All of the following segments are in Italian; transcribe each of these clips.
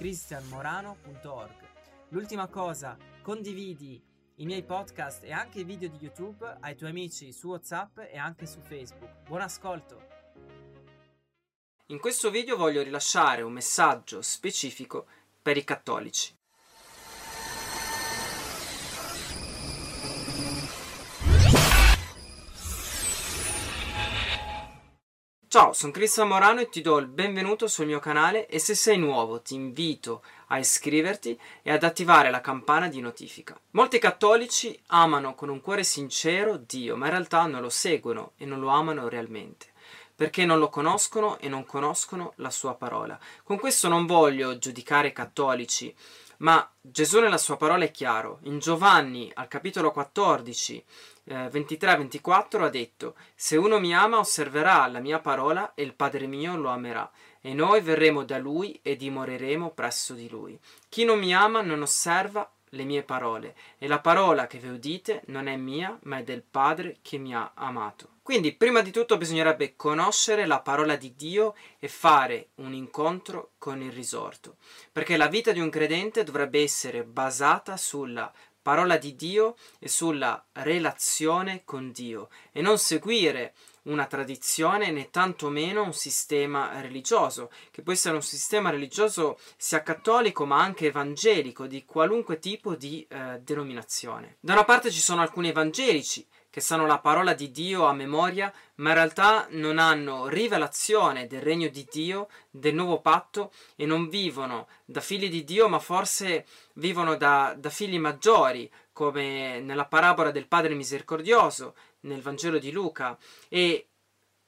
cristianmorano.org. L'ultima cosa, condividi i miei podcast e anche i video di YouTube ai tuoi amici su WhatsApp e anche su Facebook. Buon ascolto! In questo video voglio rilasciare un messaggio specifico per i cattolici. Ciao, sono Cristian Morano e ti do il benvenuto sul mio canale e se sei nuovo ti invito a iscriverti e ad attivare la campana di notifica. Molti cattolici amano con un cuore sincero Dio, ma in realtà non lo seguono e non lo amano realmente perché non lo conoscono e non conoscono la sua parola. Con questo non voglio giudicare i cattolici, ma Gesù nella sua parola è chiaro. In Giovanni al capitolo 14, eh, 23-24 ha detto, Se uno mi ama osserverà la mia parola e il Padre mio lo amerà, e noi verremo da lui e dimoreremo presso di lui. Chi non mi ama non osserva le mie parole, e la parola che vi udite non è mia, ma è del Padre che mi ha amato. Quindi, prima di tutto bisognerebbe conoscere la parola di Dio e fare un incontro con il risorto, perché la vita di un credente dovrebbe essere basata sulla parola di Dio e sulla relazione con Dio e non seguire una tradizione né tantomeno un sistema religioso, che può essere un sistema religioso sia cattolico ma anche evangelico, di qualunque tipo di eh, denominazione. Da una parte ci sono alcuni evangelici che sanno la parola di Dio a memoria, ma in realtà non hanno rivelazione del regno di Dio, del nuovo patto e non vivono da figli di Dio, ma forse vivono da, da figli maggiori, come nella parabola del Padre misericordioso, nel Vangelo di Luca, e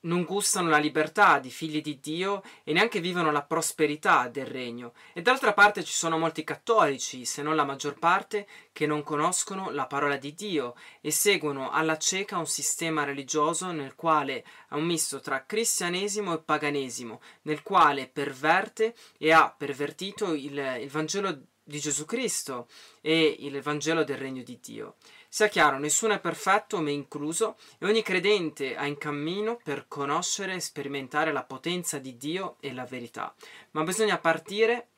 non gustano la libertà di figli di Dio e neanche vivono la prosperità del regno. E d'altra parte ci sono molti cattolici, se non la maggior parte, che non conoscono la parola di Dio e seguono alla cieca un sistema religioso nel quale ha un misto tra cristianesimo e paganesimo, nel quale perverte e ha pervertito il, il Vangelo di Gesù Cristo e il Vangelo del regno di Dio. Sia chiaro, nessuno è perfetto, me incluso, e ogni credente ha in cammino per conoscere e sperimentare la potenza di Dio e la verità. Ma bisogna partire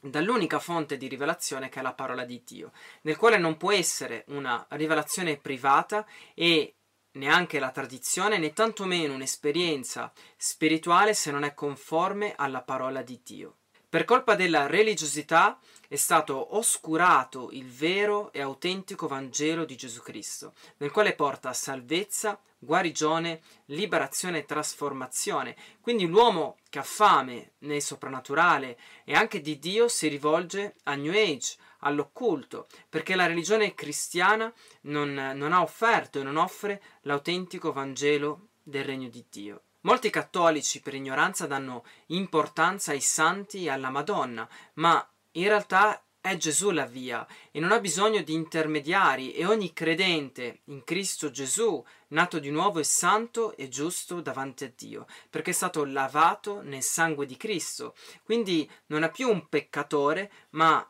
dall'unica fonte di rivelazione che è la parola di Dio, nel quale non può essere una rivelazione privata e neanche la tradizione né tantomeno un'esperienza spirituale se non è conforme alla parola di Dio. Per colpa della religiosità è stato oscurato il vero e autentico Vangelo di Gesù Cristo, nel quale porta salvezza, guarigione, liberazione e trasformazione. Quindi l'uomo che ha fame nel soprannaturale e anche di Dio si rivolge a New Age, all'occulto, perché la religione cristiana non, non ha offerto e non offre l'autentico Vangelo del regno di Dio. Molti cattolici per ignoranza danno importanza ai santi e alla Madonna, ma in realtà è Gesù la via e non ha bisogno di intermediari e ogni credente in Cristo Gesù, nato di nuovo, è santo e giusto davanti a Dio, perché è stato lavato nel sangue di Cristo. Quindi non è più un peccatore, ma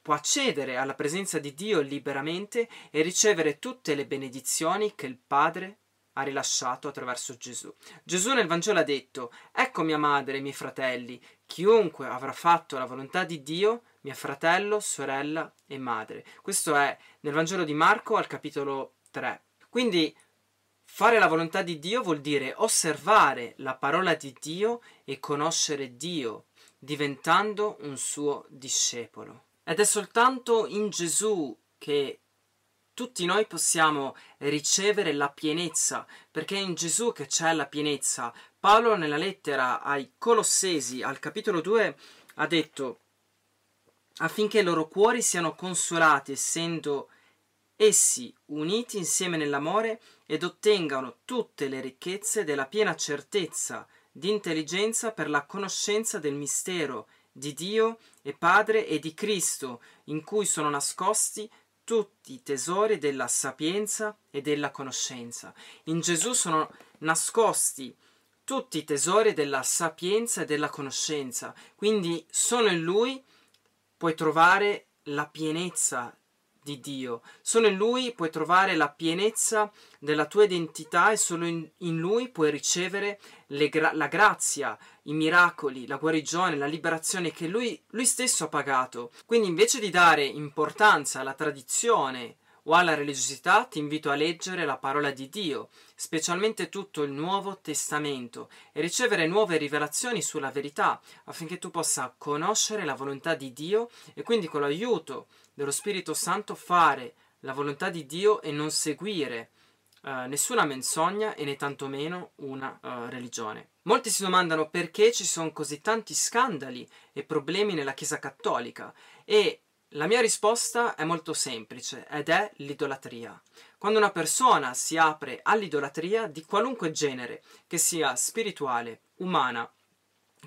può accedere alla presenza di Dio liberamente e ricevere tutte le benedizioni che il Padre ha rilasciato attraverso Gesù. Gesù nel Vangelo ha detto, ecco mia madre e i miei fratelli, chiunque avrà fatto la volontà di Dio, mio fratello, sorella e madre. Questo è nel Vangelo di Marco al capitolo 3. Quindi fare la volontà di Dio vuol dire osservare la parola di Dio e conoscere Dio, diventando un suo discepolo. Ed è soltanto in Gesù che tutti noi possiamo ricevere la pienezza, perché è in Gesù che c'è la pienezza. Paolo nella lettera ai Colossesi, al capitolo 2, ha detto affinché i loro cuori siano consolati, essendo essi uniti insieme nell'amore ed ottengano tutte le ricchezze della piena certezza di intelligenza per la conoscenza del mistero di Dio e Padre e di Cristo, in cui sono nascosti tutti i tesori della sapienza e della conoscenza. In Gesù sono nascosti tutti i tesori della sapienza e della conoscenza. Quindi solo in Lui puoi trovare la pienezza di Dio. Solo in Lui puoi trovare la pienezza della tua identità e solo in, in Lui puoi ricevere gra- la grazia, i miracoli, la guarigione, la liberazione che lui, lui stesso ha pagato. Quindi invece di dare importanza alla tradizione, o alla religiosità, ti invito a leggere la parola di Dio, specialmente tutto il Nuovo Testamento, e ricevere nuove rivelazioni sulla verità, affinché tu possa conoscere la volontà di Dio e quindi con l'aiuto dello Spirito Santo fare la volontà di Dio e non seguire Uh, nessuna menzogna e né tantomeno una uh, religione. Molti si domandano perché ci sono così tanti scandali e problemi nella Chiesa cattolica e la mia risposta è molto semplice ed è l'idolatria. Quando una persona si apre all'idolatria di qualunque genere, che sia spirituale, umana,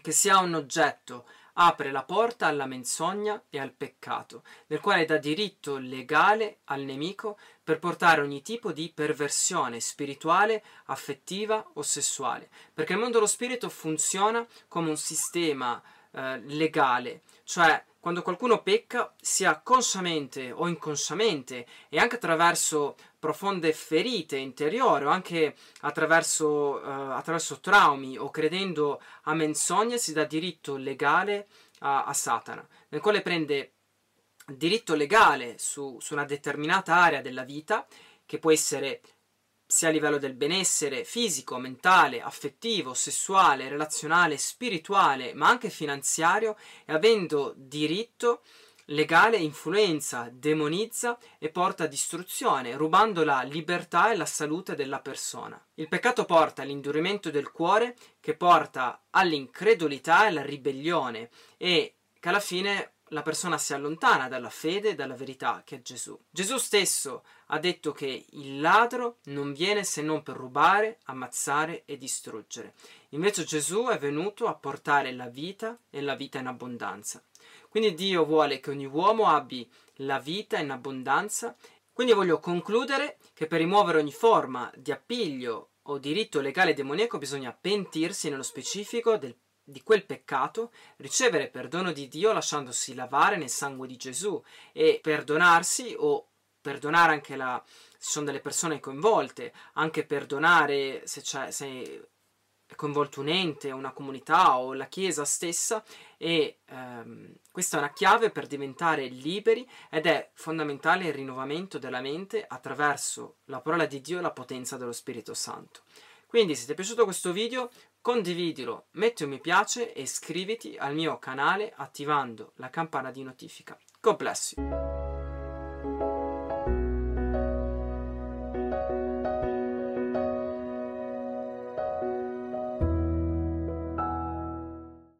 che sia un oggetto, apre la porta alla menzogna e al peccato, nel quale dà diritto legale al nemico per portare ogni tipo di perversione spirituale, affettiva o sessuale, perché il mondo dello spirito funziona come un sistema eh, legale, cioè quando qualcuno pecca, sia consciamente o inconsciamente, e anche attraverso profonde ferite interiori, o anche attraverso, uh, attraverso traumi o credendo a menzogne, si dà diritto legale a, a Satana, nel quale prende diritto legale su, su una determinata area della vita, che può essere sia a livello del benessere fisico, mentale, affettivo, sessuale, relazionale, spirituale, ma anche finanziario, e avendo diritto legale influenza, demonizza e porta a distruzione, rubando la libertà e la salute della persona. Il peccato porta all'indurimento del cuore, che porta all'incredulità e alla ribellione, e che alla fine la persona si allontana dalla fede e dalla verità che è Gesù. Gesù stesso ha detto che il ladro non viene se non per rubare, ammazzare e distruggere. Invece Gesù è venuto a portare la vita e la vita in abbondanza. Quindi Dio vuole che ogni uomo abbia la vita in abbondanza. Quindi voglio concludere che per rimuovere ogni forma di appiglio o diritto legale demoniaco bisogna pentirsi nello specifico del di quel peccato, ricevere perdono di Dio lasciandosi lavare nel sangue di Gesù e perdonarsi o perdonare anche la, se sono delle persone coinvolte, anche perdonare se, se è coinvolto un ente, una comunità o la Chiesa stessa e ehm, questa è una chiave per diventare liberi ed è fondamentale il rinnovamento della mente attraverso la parola di Dio e la potenza dello Spirito Santo. Quindi se ti è piaciuto questo video condividilo, metti un mi piace e iscriviti al mio canale attivando la campana di notifica. God bless you!